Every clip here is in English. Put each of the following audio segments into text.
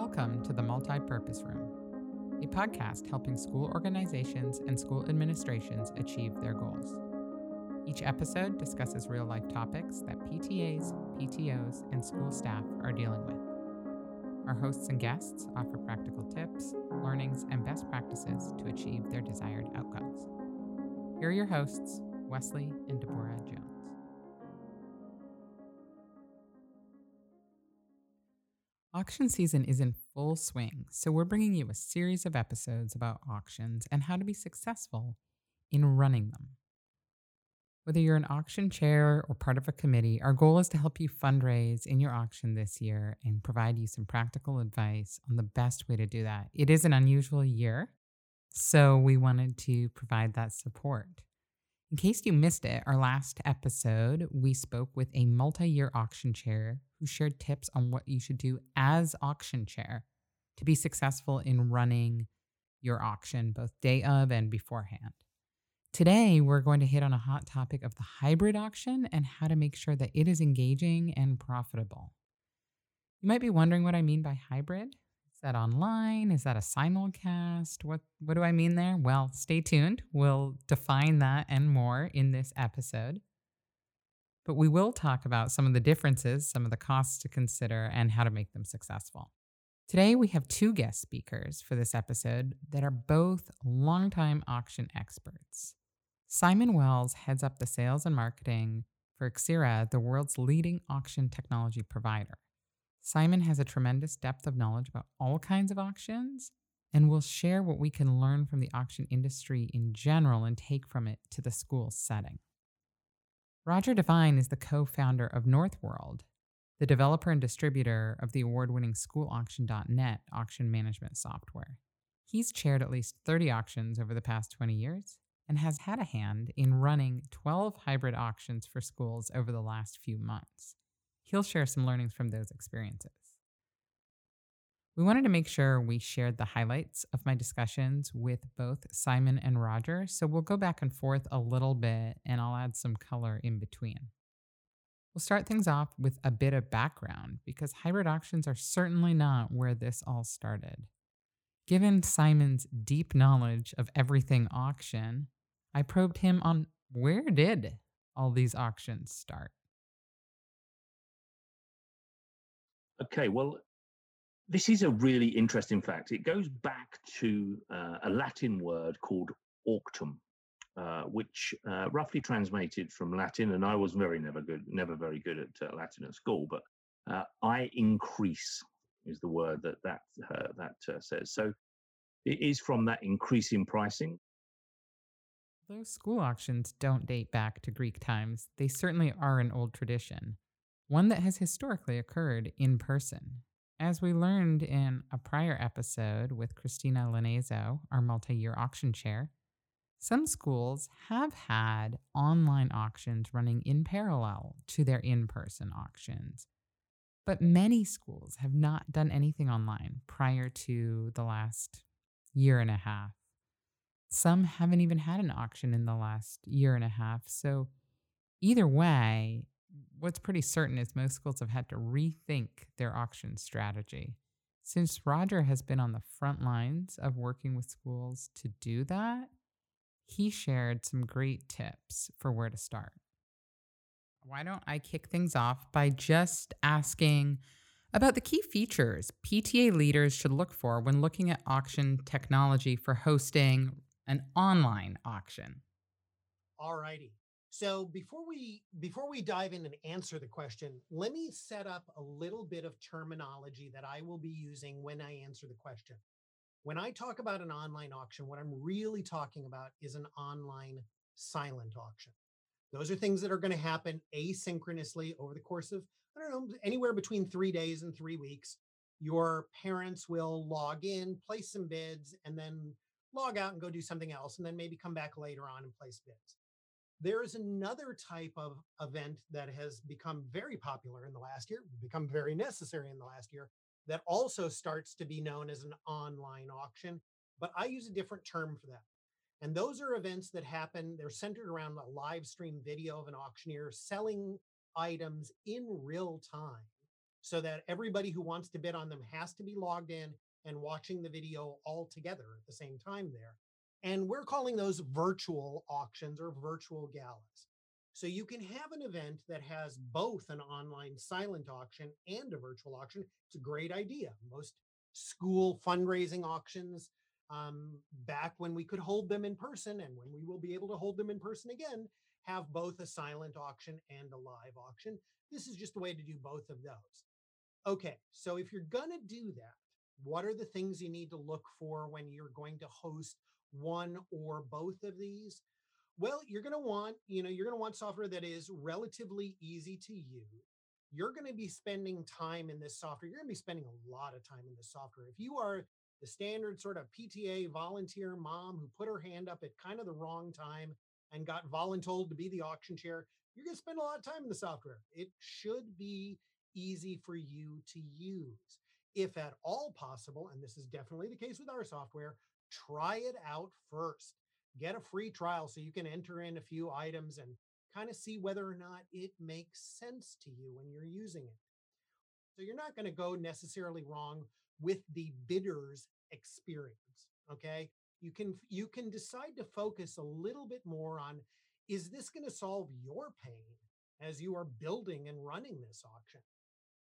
Welcome to the Multi-Purpose Room, a podcast helping school organizations and school administrations achieve their goals. Each episode discusses real life topics that PTAs, PTOs, and school staff are dealing with. Our hosts and guests offer practical tips, learnings, and best practices to achieve their desired outcomes. Here are your hosts, Wesley and Deborah Jones. Auction season is in full swing, so we're bringing you a series of episodes about auctions and how to be successful in running them. Whether you're an auction chair or part of a committee, our goal is to help you fundraise in your auction this year and provide you some practical advice on the best way to do that. It is an unusual year, so we wanted to provide that support. In case you missed it, our last episode, we spoke with a multi year auction chair who shared tips on what you should do as auction chair to be successful in running your auction both day of and beforehand. Today, we're going to hit on a hot topic of the hybrid auction and how to make sure that it is engaging and profitable. You might be wondering what I mean by hybrid. Is that online? Is that a simulcast? What what do I mean there? Well, stay tuned. We'll define that and more in this episode. But we will talk about some of the differences, some of the costs to consider, and how to make them successful. Today, we have two guest speakers for this episode that are both longtime auction experts. Simon Wells heads up the sales and marketing for Xcira, the world's leading auction technology provider. Simon has a tremendous depth of knowledge about all kinds of auctions and will share what we can learn from the auction industry in general and take from it to the school setting. Roger Devine is the co founder of Northworld, the developer and distributor of the award winning SchoolAuction.net auction management software. He's chaired at least 30 auctions over the past 20 years and has had a hand in running 12 hybrid auctions for schools over the last few months. He'll share some learnings from those experiences. We wanted to make sure we shared the highlights of my discussions with both Simon and Roger, so we'll go back and forth a little bit and I'll add some color in between. We'll start things off with a bit of background because hybrid auctions are certainly not where this all started. Given Simon's deep knowledge of everything auction, I probed him on where did all these auctions start? Okay, well, this is a really interesting fact. It goes back to uh, a Latin word called auctum, uh, which uh, roughly translated from Latin, and I was very never good, never very good at uh, Latin at school, but uh, I increase is the word that that uh, that says. So it is from that increase in pricing. Those school auctions don't date back to Greek times. They certainly are an old tradition one that has historically occurred in person. As we learned in a prior episode with Christina Linezo, our multi year auction chair, some schools have had online auctions running in parallel to their in person auctions. But many schools have not done anything online prior to the last year and a half. Some haven't even had an auction in the last year and a half. So, either way, what's pretty certain is most schools have had to rethink their auction strategy. Since Roger has been on the front lines of working with schools to do that, he shared some great tips for where to start. Why don't I kick things off by just asking about the key features PTA leaders should look for when looking at auction technology for hosting an online auction? All righty. So before we before we dive in and answer the question, let me set up a little bit of terminology that I will be using when I answer the question. When I talk about an online auction, what I'm really talking about is an online silent auction. Those are things that are going to happen asynchronously over the course of I don't know anywhere between 3 days and 3 weeks. Your parents will log in, place some bids and then log out and go do something else and then maybe come back later on and place bids there is another type of event that has become very popular in the last year, become very necessary in the last year, that also starts to be known as an online auction. But I use a different term for that. And those are events that happen, they're centered around a live stream video of an auctioneer selling items in real time so that everybody who wants to bid on them has to be logged in and watching the video all together at the same time there. And we're calling those virtual auctions or virtual galas. So you can have an event that has both an online silent auction and a virtual auction. It's a great idea. Most school fundraising auctions um, back when we could hold them in person and when we will be able to hold them in person again have both a silent auction and a live auction. This is just a way to do both of those. Okay, so if you're going to do that, what are the things you need to look for when you're going to host one or both of these? Well, you're going to want, you know, you're going to want software that is relatively easy to use. You're going to be spending time in this software. You're going to be spending a lot of time in this software. If you are the standard sort of PTA volunteer mom who put her hand up at kind of the wrong time and got voluntold to be the auction chair, you're going to spend a lot of time in the software. It should be easy for you to use. If at all possible, and this is definitely the case with our software, try it out first. Get a free trial so you can enter in a few items and kind of see whether or not it makes sense to you when you're using it. So you're not going to go necessarily wrong with the bidder's experience. Okay you can you can decide to focus a little bit more on is this going to solve your pain as you are building and running this auction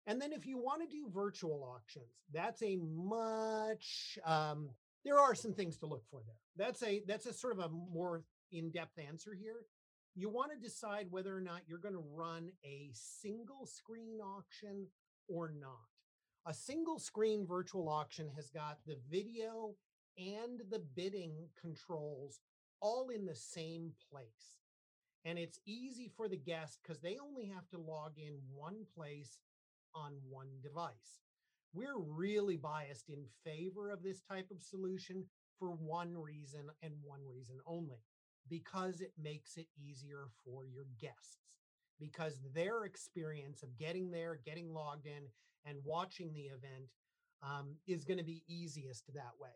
and then if you want to do virtual auctions that's a much um, there are some things to look for there that's a that's a sort of a more in-depth answer here you want to decide whether or not you're going to run a single screen auction or not a single screen virtual auction has got the video and the bidding controls all in the same place. And it's easy for the guest because they only have to log in one place on one device. We're really biased in favor of this type of solution for one reason and one reason only because it makes it easier for your guests. Because their experience of getting there, getting logged in, and watching the event um, is going to be easiest that way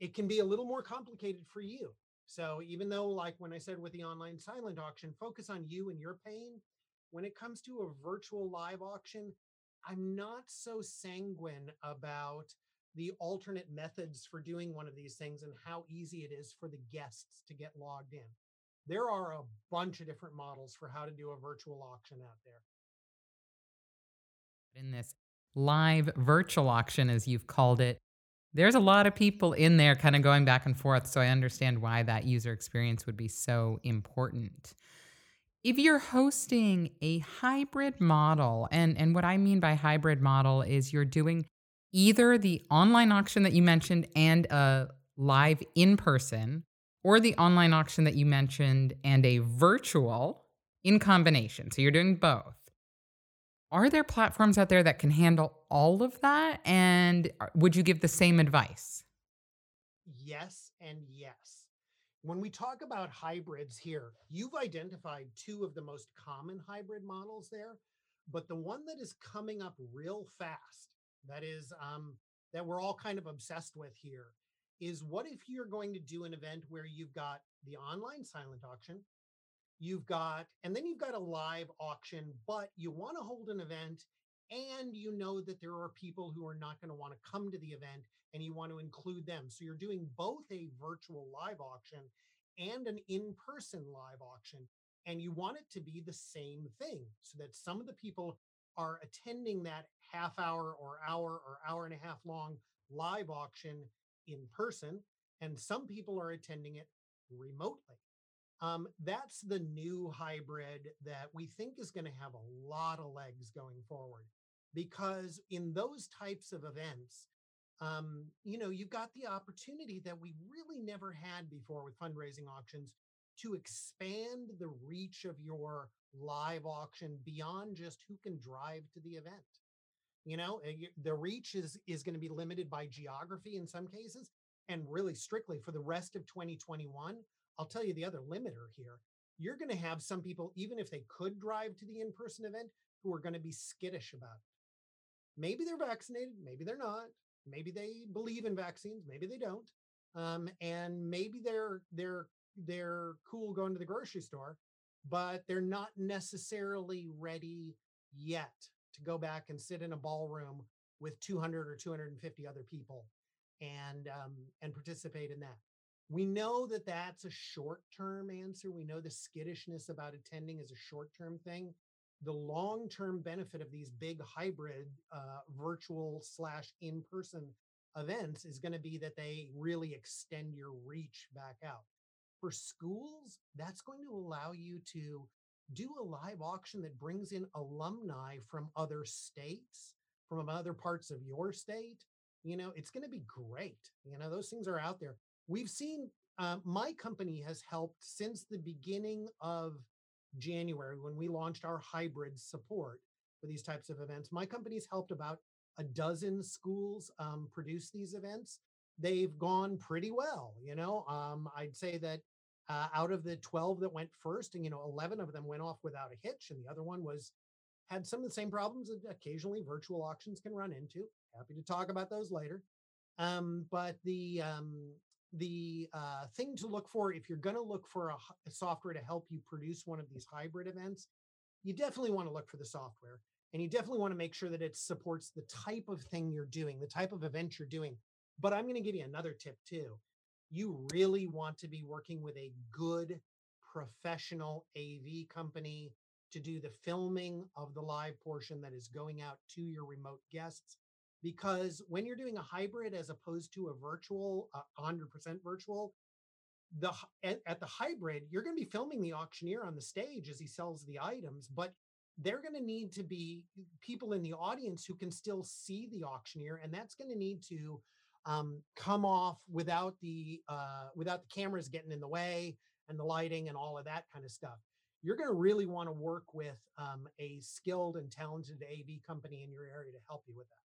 it can be a little more complicated for you. So even though, like when I said with the online silent auction, focus on you and your pain, when it comes to a virtual live auction, I'm not so sanguine about the alternate methods for doing one of these things and how easy it is for the guests to get logged in. There are a bunch of different models for how to do a virtual auction out there. In this live virtual auction, as you've called it, there's a lot of people in there kind of going back and forth. So I understand why that user experience would be so important. If you're hosting a hybrid model, and, and what I mean by hybrid model is you're doing either the online auction that you mentioned and a live in person, or the online auction that you mentioned and a virtual in combination. So you're doing both. Are there platforms out there that can handle all of that? And uh, would you give the same advice? Yes, and yes. When we talk about hybrids here, you've identified two of the most common hybrid models there, but the one that is coming up real fast, that is um, that we're all kind of obsessed with here, is what if you're going to do an event where you've got the online silent auction, you've got and then you've got a live auction but you want to hold an event and you know that there are people who are not going to want to come to the event and you want to include them. So you're doing both a virtual live auction and an in-person live auction and you want it to be the same thing so that some of the people are attending that half hour or hour or hour and a half long live auction in person and some people are attending it remotely. Um, that's the new hybrid that we think is going to have a lot of legs going forward because in those types of events um, you know you've got the opportunity that we really never had before with fundraising auctions to expand the reach of your live auction beyond just who can drive to the event you know eh, the reach is is going to be limited by geography in some cases and really strictly for the rest of 2021 I'll tell you the other limiter here. You're going to have some people, even if they could drive to the in person event, who are going to be skittish about. Maybe they're vaccinated, maybe they're not. Maybe they believe in vaccines, maybe they don't. Um, and maybe they're they're they're cool going to the grocery store, but they're not necessarily ready yet to go back and sit in a ballroom with 200 or 250 other people and um, and participate in that. We know that that's a short term answer. We know the skittishness about attending is a short term thing. The long term benefit of these big hybrid uh, virtual slash in person events is going to be that they really extend your reach back out. For schools, that's going to allow you to do a live auction that brings in alumni from other states, from other parts of your state. You know, it's going to be great. You know, those things are out there. We've seen uh, my company has helped since the beginning of January when we launched our hybrid support for these types of events. My company's helped about a dozen schools um, produce these events. They've gone pretty well. You know, um, I'd say that uh, out of the 12 that went first, and you know, 11 of them went off without a hitch, and the other one was had some of the same problems that occasionally virtual auctions can run into. Happy to talk about those later. Um, but the um, the uh, thing to look for if you're going to look for a, a software to help you produce one of these hybrid events, you definitely want to look for the software, and you definitely want to make sure that it supports the type of thing you're doing, the type of event you're doing. But I'm going to give you another tip too you really want to be working with a good professional AV company to do the filming of the live portion that is going out to your remote guests. Because when you're doing a hybrid as opposed to a virtual, uh, 100% virtual, the at, at the hybrid, you're going to be filming the auctioneer on the stage as he sells the items, but they're going to need to be people in the audience who can still see the auctioneer, and that's going to need to um, come off without the uh, without the cameras getting in the way and the lighting and all of that kind of stuff. You're going to really want to work with um, a skilled and talented AV company in your area to help you with that.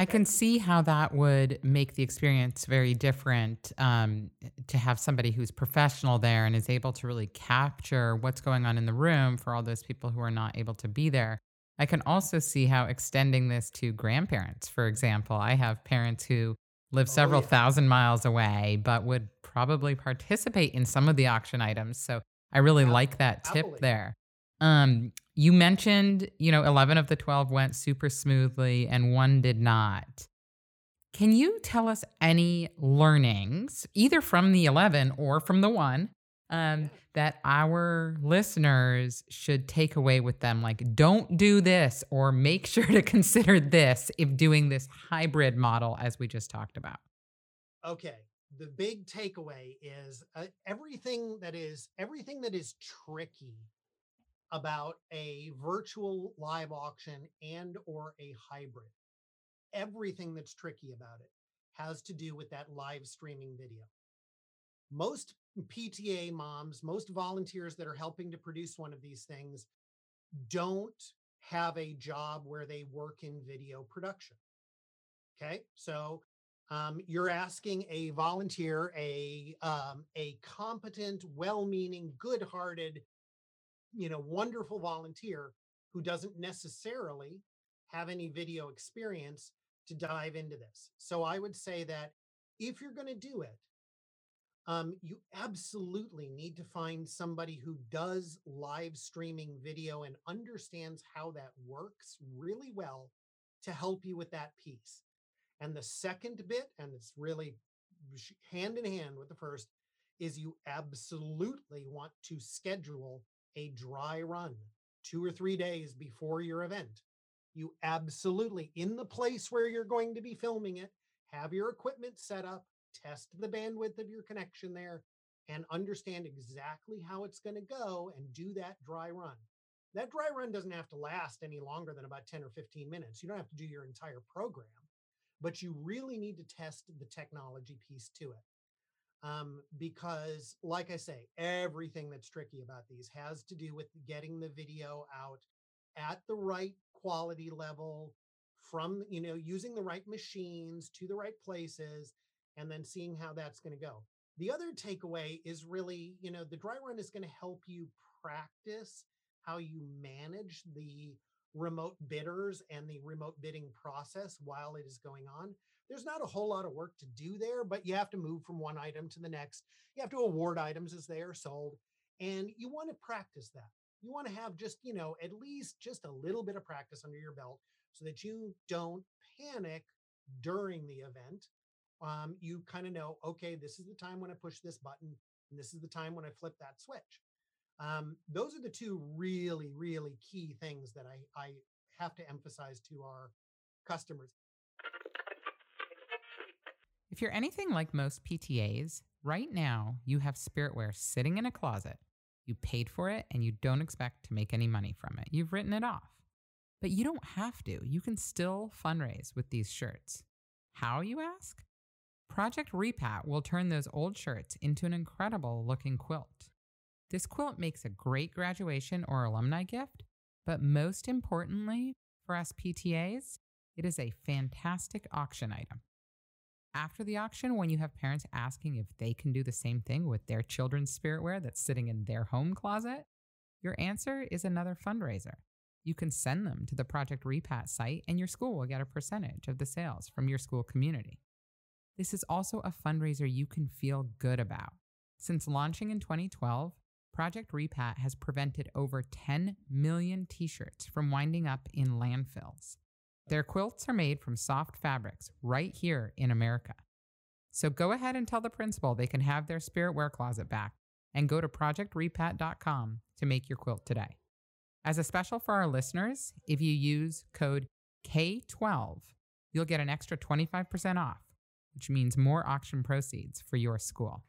I can see how that would make the experience very different um, to have somebody who's professional there and is able to really capture what's going on in the room for all those people who are not able to be there. I can also see how extending this to grandparents, for example. I have parents who live oh, several oh, yeah. thousand miles away, but would probably participate in some of the auction items. So I really yeah, like that tip there. Um, you mentioned, you know, 11 of the 12 went super smoothly and one did not. Can you tell us any learnings, either from the 11 or from the one, um, that our listeners should take away with them. Like, don't do this or make sure to consider this if doing this hybrid model, as we just talked about. Okay. The big takeaway is uh, everything that is everything that is tricky about a virtual live auction and or a hybrid. Everything that's tricky about it has to do with that live streaming video. Most PTA moms, most volunteers that are helping to produce one of these things don't have a job where they work in video production. Okay, so um, you're asking a volunteer, a um, a competent, well-meaning, good-hearted, you know, wonderful volunteer who doesn't necessarily have any video experience to dive into this. So I would say that if you're going to do it, um, you absolutely need to find somebody who does live streaming video and understands how that works really well to help you with that piece. And the second bit, and it's really hand in hand with the first, is you absolutely want to schedule a dry run two or three days before your event. You absolutely, in the place where you're going to be filming it, have your equipment set up, test the bandwidth of your connection there and understand exactly how it's going to go and do that dry run. That dry run doesn't have to last any longer than about 10 or 15 minutes. You don't have to do your entire program, but you really need to test the technology piece to it. Um, because, like I say, everything that's tricky about these has to do with getting the video out at the right quality level from, you know, using the right machines to the right places and then seeing how that's going to go. The other takeaway is really, you know, the dry run is going to help you practice how you manage the remote bidders and the remote bidding process while it is going on. There's not a whole lot of work to do there, but you have to move from one item to the next. You have to award items as they are sold, and you want to practice that. you want to have just, you know, at least just a little bit of practice under your belt so that you don't panic during the event. Um, you kind of know, okay, this is the time when I push this button, and this is the time when I flip that switch. Um, those are the two really, really key things that I, I have to emphasize to our customers. If you're anything like most PTAs, right now you have spiritware sitting in a closet. You paid for it and you don't expect to make any money from it. You've written it off. But you don't have to. You can still fundraise with these shirts. How, you ask? Project Repat will turn those old shirts into an incredible looking quilt. This quilt makes a great graduation or alumni gift, but most importantly, for us PTAs, it is a fantastic auction item. After the auction, when you have parents asking if they can do the same thing with their children's spiritware that's sitting in their home closet, your answer is another fundraiser. You can send them to the Project Repat site, and your school will get a percentage of the sales from your school community. This is also a fundraiser you can feel good about. Since launching in 2012, Project Repat has prevented over 10 million t shirts from winding up in landfills. Their quilts are made from soft fabrics right here in America. So go ahead and tell the principal they can have their spirit wear closet back and go to projectrepat.com to make your quilt today. As a special for our listeners, if you use code K12, you'll get an extra 25% off, which means more auction proceeds for your school.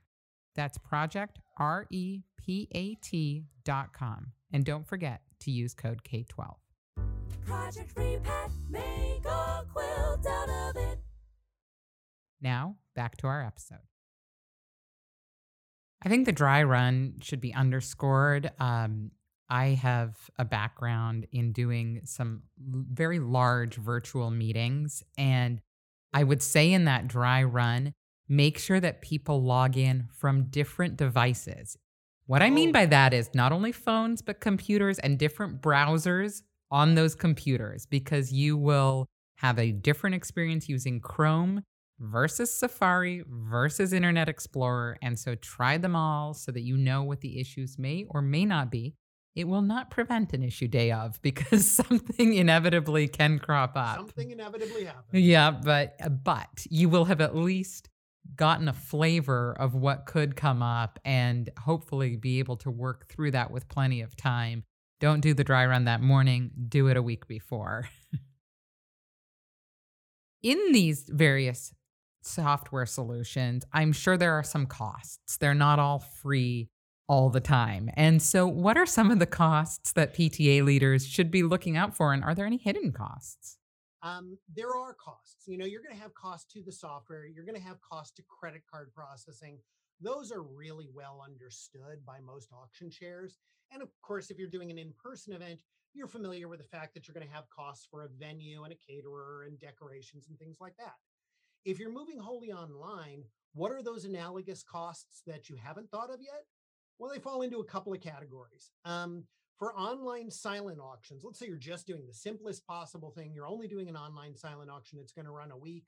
That's project R E P A T dot com. And don't forget to use code K12. Project Repat, make a quilt out of it. Now, back to our episode. I think the dry run should be underscored. Um, I have a background in doing some very large virtual meetings. And I would say in that dry run, make sure that people log in from different devices. What I mean Oh. by that is not only phones, but computers and different browsers on those computers, because you will have a different experience using Chrome versus Safari versus Internet Explorer. And so try them all so that you know what the issues may or may not be. It will not prevent an issue day of because something inevitably can crop up. Something inevitably happens. Yeah, but uh, but you will have at least gotten a flavor of what could come up and hopefully be able to work through that with plenty of time. Don't do the dry run that morning, do it a week before. In these various software solutions, I'm sure there are some costs. They're not all free all the time. And so, what are some of the costs that PTA leaders should be looking out for? And are there any hidden costs? um, there are costs. You know, you're going to have costs to the software. You're going to have costs to credit card processing. Those are really well understood by most auction shares. And of course, if you're doing an in-person event, you're familiar with the fact that you're going to have costs for a venue and a caterer and decorations and things like that. If you're moving wholly online, what are those analogous costs that you haven't thought of yet? Well, they fall into a couple of categories. Um, for online silent auctions, let's say you're just doing the simplest possible thing, you're only doing an online silent auction, it's going to run a week.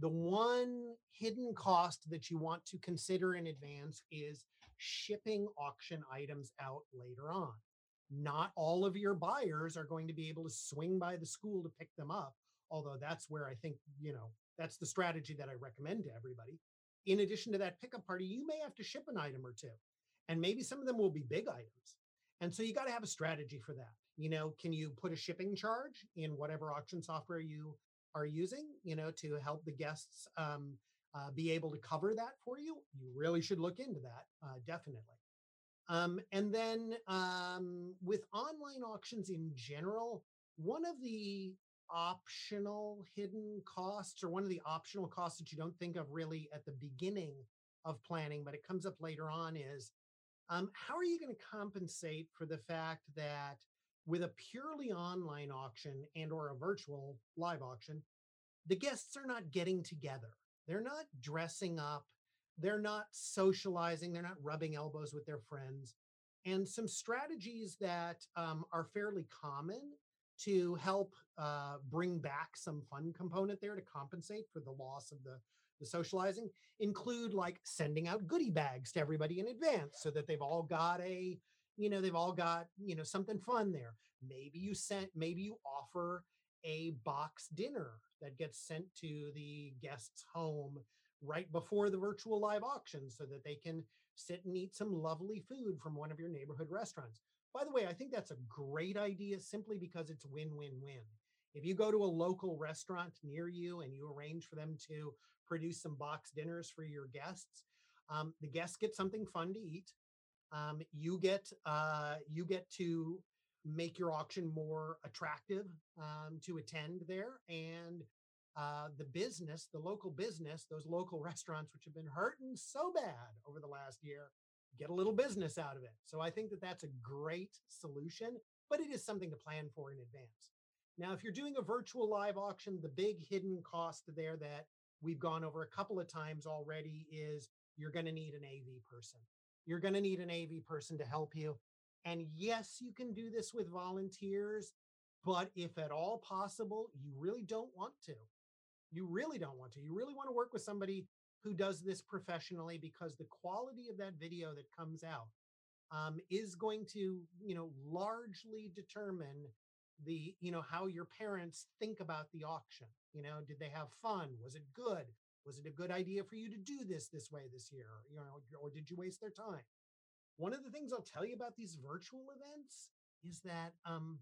The one hidden cost that you want to consider in advance is shipping auction items out later on. Not all of your buyers are going to be able to swing by the school to pick them up, although that's where I think, you know, that's the strategy that I recommend to everybody. In addition to that pickup party, you may have to ship an item or two, and maybe some of them will be big items. And so you got to have a strategy for that. You know, can you put a shipping charge in whatever auction software you are using, you know, to help the guests um, uh, be able to cover that for you? You really should look into that, uh, definitely. Um, and then um, with online auctions in general, one of the optional hidden costs or one of the optional costs that you don't think of really at the beginning of planning, but it comes up later on is um, how are you going to compensate for the fact that with a purely online auction and or a virtual live auction, the guests are not getting together. They're not dressing up. They're not socializing. They're not rubbing elbows with their friends. And some strategies that um, are fairly common to help uh, bring back some fun component there to compensate for the loss of the, the socializing include like sending out goodie bags to everybody in advance so that they've all got a you know, they've all got, you know, something fun there. Maybe you sent, maybe you offer a box dinner that gets sent to the guest's home right before the virtual live auction so that they can sit and eat some lovely food from one of your neighborhood restaurants. By the way, I think that's a great idea simply because it's win win win. If you go to a local restaurant near you and you arrange for them to produce some box dinners for your guests, um, the guests get something fun to eat. Um, you get uh, you get to make your auction more attractive um, to attend there, and uh, the business, the local business, those local restaurants which have been hurting so bad over the last year, get a little business out of it. So I think that that's a great solution, but it is something to plan for in advance. Now, if you're doing a virtual live auction, the big hidden cost there that we've gone over a couple of times already is you're going to need an AV person. You're going to need an AV person to help you. And yes, you can do this with volunteers, but if at all possible, you really don't want to. You really don't want to. You really want to work with somebody who does this professionally because the quality of that video that comes out um, is going to, you know, largely determine the, you know, how your parents think about the auction. You know, did they have fun? Was it good? Was it a good idea for you to do this this way this year? You know, or did you waste their time? One of the things I'll tell you about these virtual events is that um,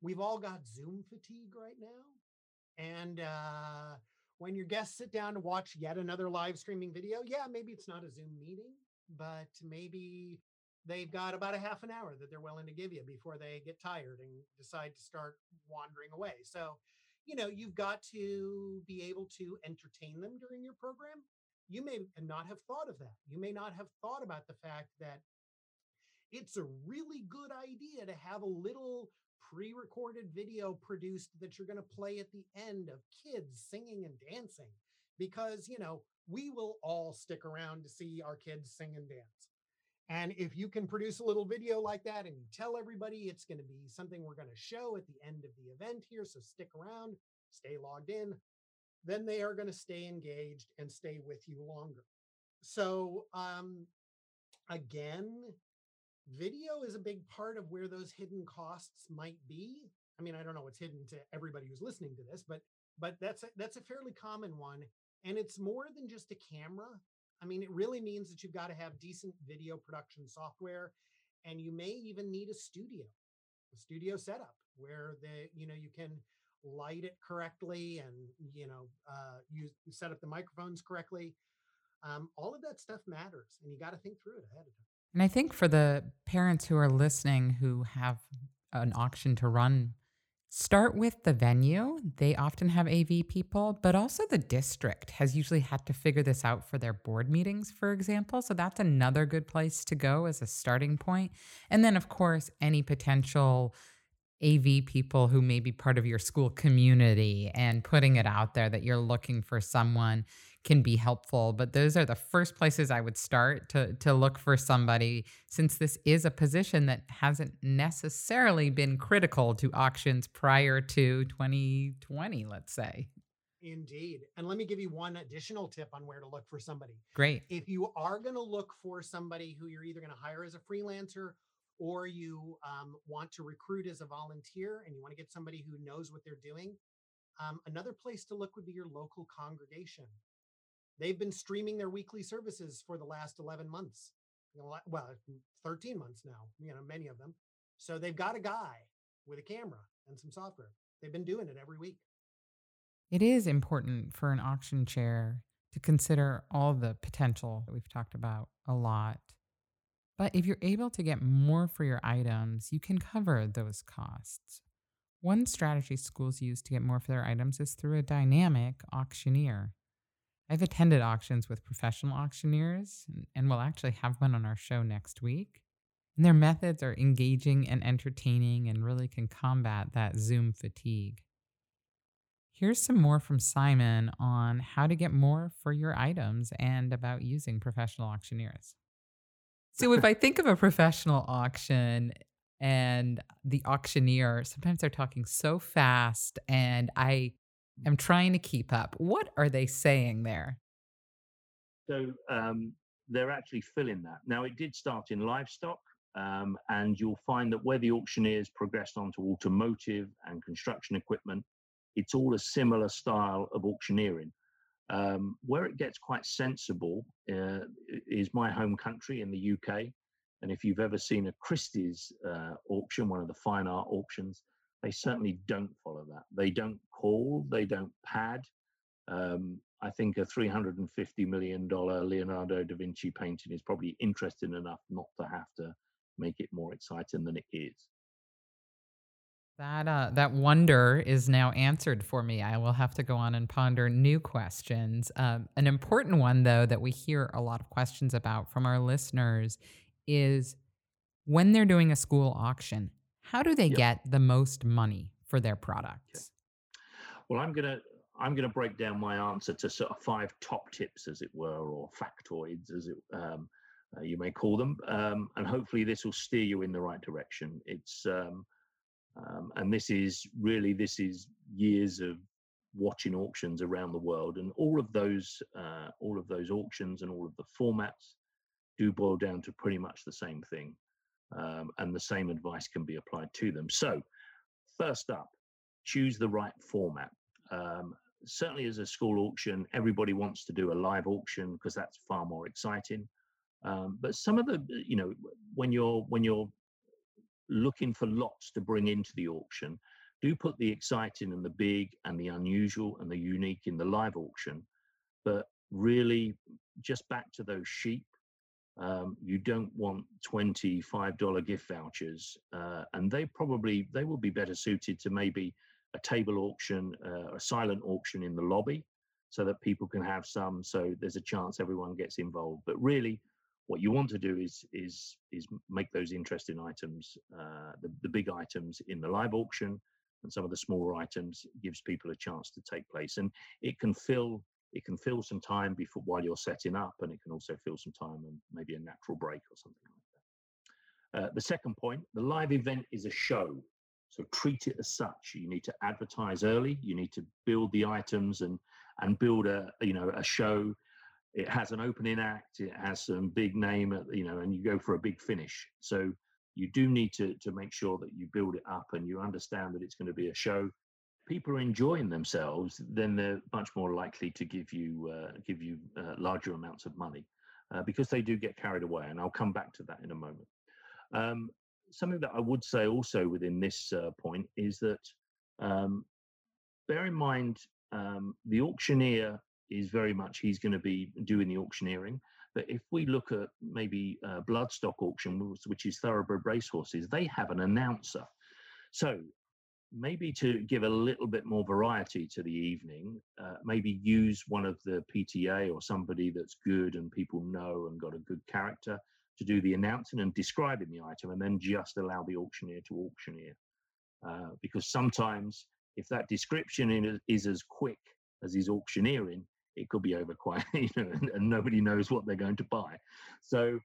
we've all got Zoom fatigue right now. And uh, when your guests sit down to watch yet another live streaming video, yeah, maybe it's not a Zoom meeting, but maybe they've got about a half an hour that they're willing to give you before they get tired and decide to start wandering away. So, you know, you've got to be able to entertain them during your program. You may not have thought of that. You may not have thought about the fact that it's a really good idea to have a little pre-recorded video produced that you're going to play at the end of kids singing and dancing because you know we will all stick around to see our kids sing and dance and if you can produce a little video like that and you tell everybody it's going to be something we're going to show at the end of the event here so stick around stay logged in then they are going to stay engaged and stay with you longer. So um again video is a big part of where those hidden costs might be. I mean i don't know what's hidden to everybody who's listening to this but but that's a, that's a fairly common one and it's more than just a camera i mean it really means that you've got to have decent video production software and you may even need a studio a studio setup where the you know you can light it correctly and you know uh, you set up the microphones correctly. Um, all of that stuff matters and you got to think through it ahead of time. And I think for the parents who are listening who have an auction to run, start with the venue. They often have AV people, but also the district has usually had to figure this out for their board meetings, for example. So that's another good place to go as a starting point. And then, of course, any potential AV people who may be part of your school community and putting it out there that you're looking for someone can be helpful. But those are the first places I would start to, to look for somebody, since this is a position that hasn't necessarily been critical to auctions prior to 2020, let's say. Indeed. And let me give you one additional tip on where to look for somebody. Great. If you are going to look for somebody who you're either going to hire as a freelancer or you um, want to recruit as a volunteer and you want to get somebody who knows what they're doing, um, another place to look would be your local congregation. They've been streaming their weekly services for the last 11 months. Well, 13 months now, you know, many of them. So they've got a guy with a camera and some software. They've been doing it every week. It is important for an auction chair to consider all the potential that we've talked about a lot. But if you're able to get more for your items, you can cover those costs. One strategy schools use to get more for their items is through a dynamic auctioneer. I've attended auctions with professional auctioneers, and- and we'll actually have one on our show next week. And their methods are engaging and entertaining and really can combat that Zoom fatigue. Here's some more from Simon on how to get more for your items and about using professional auctioneers. So, if I think of a professional auction and the auctioneer, sometimes they're talking so fast and I am trying to keep up. What are they saying there? So um, they're actually filling that. Now, it did start in livestock, Um, and you'll find that where the auctioneers progressed onto automotive and construction equipment, it's all a similar style of auctioneering. Um, where it gets quite sensible uh, is my home country in the UK. And if you've ever seen a Christie's uh, auction, one of the fine art auctions, they certainly don't follow that. They don't call, they don't pad. Um, I think a $350 million Leonardo da Vinci painting is probably interesting enough not to have to make it more exciting than it is. That uh, that wonder is now answered for me. I will have to go on and ponder new questions. Um, an important one, though, that we hear a lot of questions about from our listeners is when they're doing a school auction, how do they get the most money for their products? Well, I'm gonna I'm gonna break down my answer to sort of five top tips, as it were, or factoids, as it um, uh, you may call them, um, and hopefully this will steer you in the right direction. It's um, um, and this is really this is years of watching auctions around the world, and all of those uh, all of those auctions and all of the formats do boil down to pretty much the same thing, um, and the same advice can be applied to them. So, first up, choose the right format. Um, certainly, as a school auction, everybody wants to do a live auction because that's far more exciting. Um, but some of the, you know, when you're when you're looking for lots to bring into the auction, do put the exciting and the big and the unusual and the unique in the live auction. But really, just back to those sheep. Um, you don't want $25 gift vouchers, uh, and they probably they will be better suited to maybe a table auction, uh, a silent auction in the lobby, so that people can have some. So there's a chance everyone gets involved. But really, what you want to do is is is make those interesting items, uh, the the big items in the live auction, and some of the smaller items gives people a chance to take place, and it can fill it can fill some time before while you're setting up, and it can also fill some time and maybe a natural break or something like that. Uh, the second point, the live event is a show. So treat it as such. You need to advertise early. You need to build the items and and build a you know a show. It has an opening act. It has some big name, you know, and you go for a big finish. So you do need to to make sure that you build it up and you understand that it's going to be a show. People are enjoying themselves, then they're much more likely to give you uh, give you uh, larger amounts of money uh, because they do get carried away. And I'll come back to that in a moment. Um, something that I would say also within this uh, point is that um, bear in mind um, the auctioneer is very much he's going to be doing the auctioneering. But if we look at maybe uh, Bloodstock auction, which- which is thoroughbred racehorses, they have an announcer. So maybe to give a little bit more variety to the evening, uh, maybe use one of the PTA or somebody that's good and people know and got a good character to do the announcing and describing the item, and then just allow the auctioneer to auctioneer. Uh, because sometimes, if that description is as quick as his auctioneering, it could be over quite, you know, and nobody knows what they're going to buy. So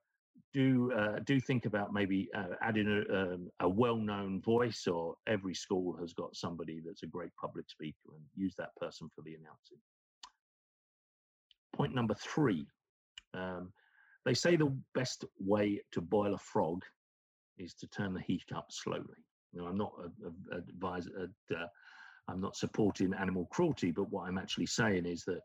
do uh, do think about maybe uh, adding a, um, a well-known voice, or every school has got somebody that's a great public speaker, and use that person for the announcing. Point number three. Um, they say the best way to boil a frog is to turn the heat up slowly. Now, I'm not a, a, advise, uh, I'm not supporting animal cruelty, but what I'm actually saying is that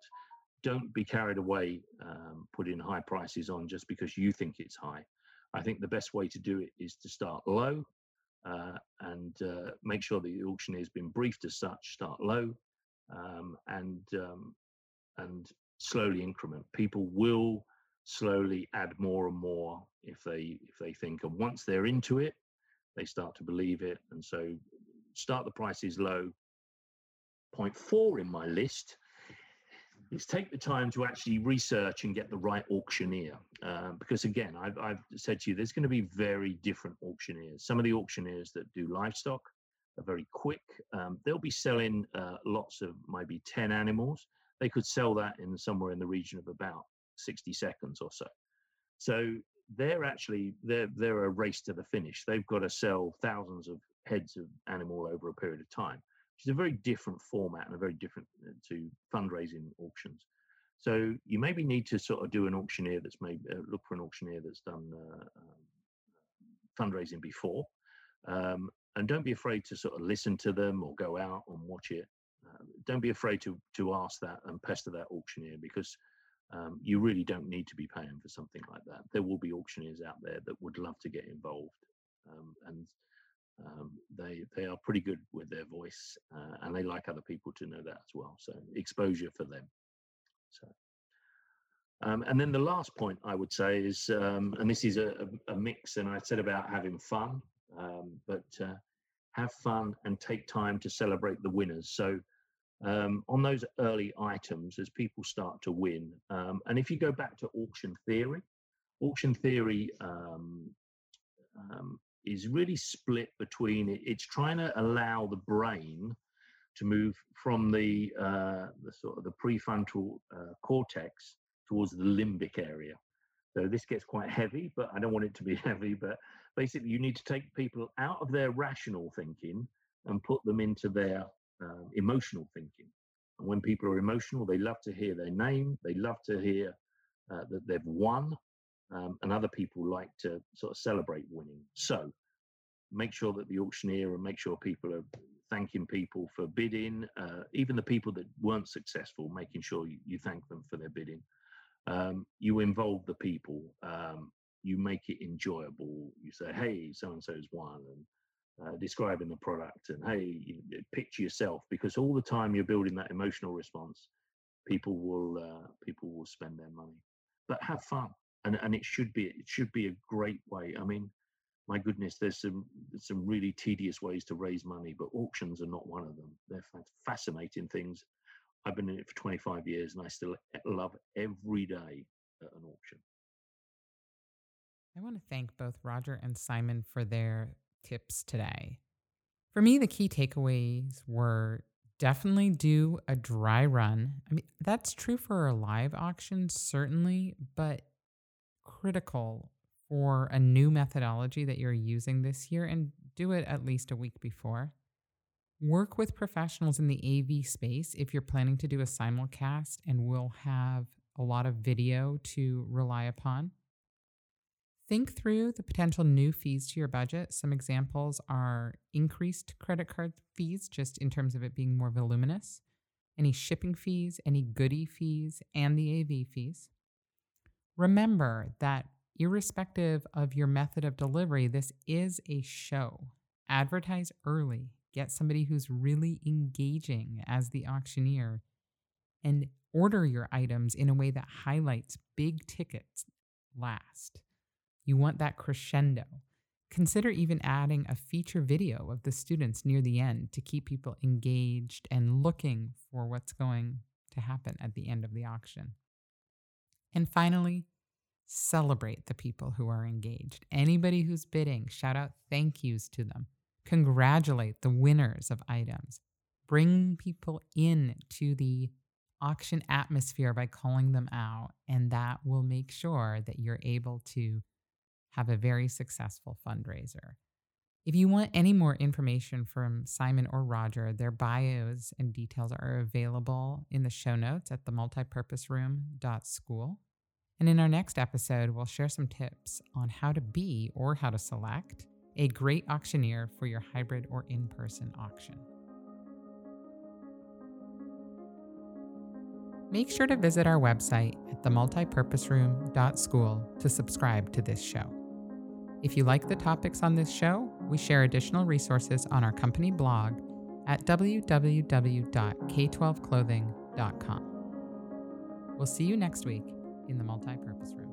don't be carried away um, putting high prices on just because you think it's high. I think the best way to do it is to start low uh, and uh, make sure the auctioneer has been briefed as such. Start low um, and um, and slowly increment. People will slowly add more and more if they if they think, and once they're into it, they start to believe it. And so, start the prices low. Point four in my list is take the time to actually research and get the right auctioneer. Uh, because again, I've, I've said to you, there's going to be very different auctioneers. Some of the auctioneers that do livestock are very quick. Um, they'll be selling uh, lots of maybe 10 animals. They could sell that in somewhere in the region of about 60 seconds or so. So they're actually they're they're a race to the finish. They've got to sell thousands of heads of animal over a period of time which is a very different format and a very different uh, to fundraising auctions. So you maybe need to sort of do an auctioneer that's maybe uh, look for an auctioneer that's done uh, um, fundraising before. Um, and don't be afraid to sort of listen to them or go out and watch it. Uh, don't be afraid to to ask that and pester that auctioneer because um, you really don't need to be paying for something like that. There will be auctioneers out there that would love to get involved, um, and um, they they are pretty good with their voice, uh, and they like other people to know that as well. So exposure for them. So. Um, and then the last point I would say is, um, and this is a, a, mix, and I said about having fun, um, but uh, have fun and take time to celebrate the winners. So um, on those early items as people start to win. Um, and if you go back to auction theory, auction theory is really split between it's trying to allow the brain to move from the, uh, the sort of the prefrontal uh, cortex towards the limbic area. So this gets quite heavy, but I don't want it to be heavy. But basically, you need to take people out of their rational thinking and put them into their uh, emotional thinking. And when people are emotional, they love to hear their name, they love to hear uh, that they've won, um, and other people like to sort of celebrate winning. So make sure that the auctioneer and make sure people are thanking people for bidding, uh, even the people that weren't successful, making sure you, you thank them for their bidding. Um, you involve the people, um, you make it enjoyable. You say, hey, so and so's won, and uh, describing the product and hey you, picture yourself because all the time you're building that emotional response people will uh, people will spend their money but have fun and and it should be it should be a great way i mean my goodness there's some some really tedious ways to raise money but auctions are not one of them they're fascinating things i've been in it for 25 years and i still love every day at an auction I want to thank both Roger and Simon for their tips today. For me, the key takeaways were definitely do a dry run. I mean, that's true for a live auction, certainly, but critical for a new methodology that you're using this year and do it at least a week before. Work with professionals in the AV space if you're planning to do a simulcast and will have a lot of video to rely upon. Think through the potential new fees to your budget. Some examples are increased credit card fees, just in terms of it being more voluminous, any shipping fees, any goodie fees, and the AV fees. Remember that irrespective of your method of delivery, this is a show. Advertise early, get somebody who's really engaging as the auctioneer, and order your items in a way that highlights big tickets last. You want that crescendo. Consider even adding a feature video of the students near the end to keep people engaged and looking for what's going to happen at the end of the auction. And finally, celebrate the people who are engaged. Anybody who's bidding, shout out thank yous to them. Congratulate the winners of items. Bring people in to the auction atmosphere by calling them out, and that will make sure that you're able to have a very successful fundraiser. If you want any more information from Simon or Roger, their bios and details are available in the show notes at themultipurposeroom.school. And in our next episode, we'll share some tips on how to be or how to select a great auctioneer for your hybrid or in person auction. Make sure to visit our website at themultipurposeroom.school to subscribe to this show. If you like the topics on this show, we share additional resources on our company blog at www.k12clothing.com. We'll see you next week in the multipurpose room.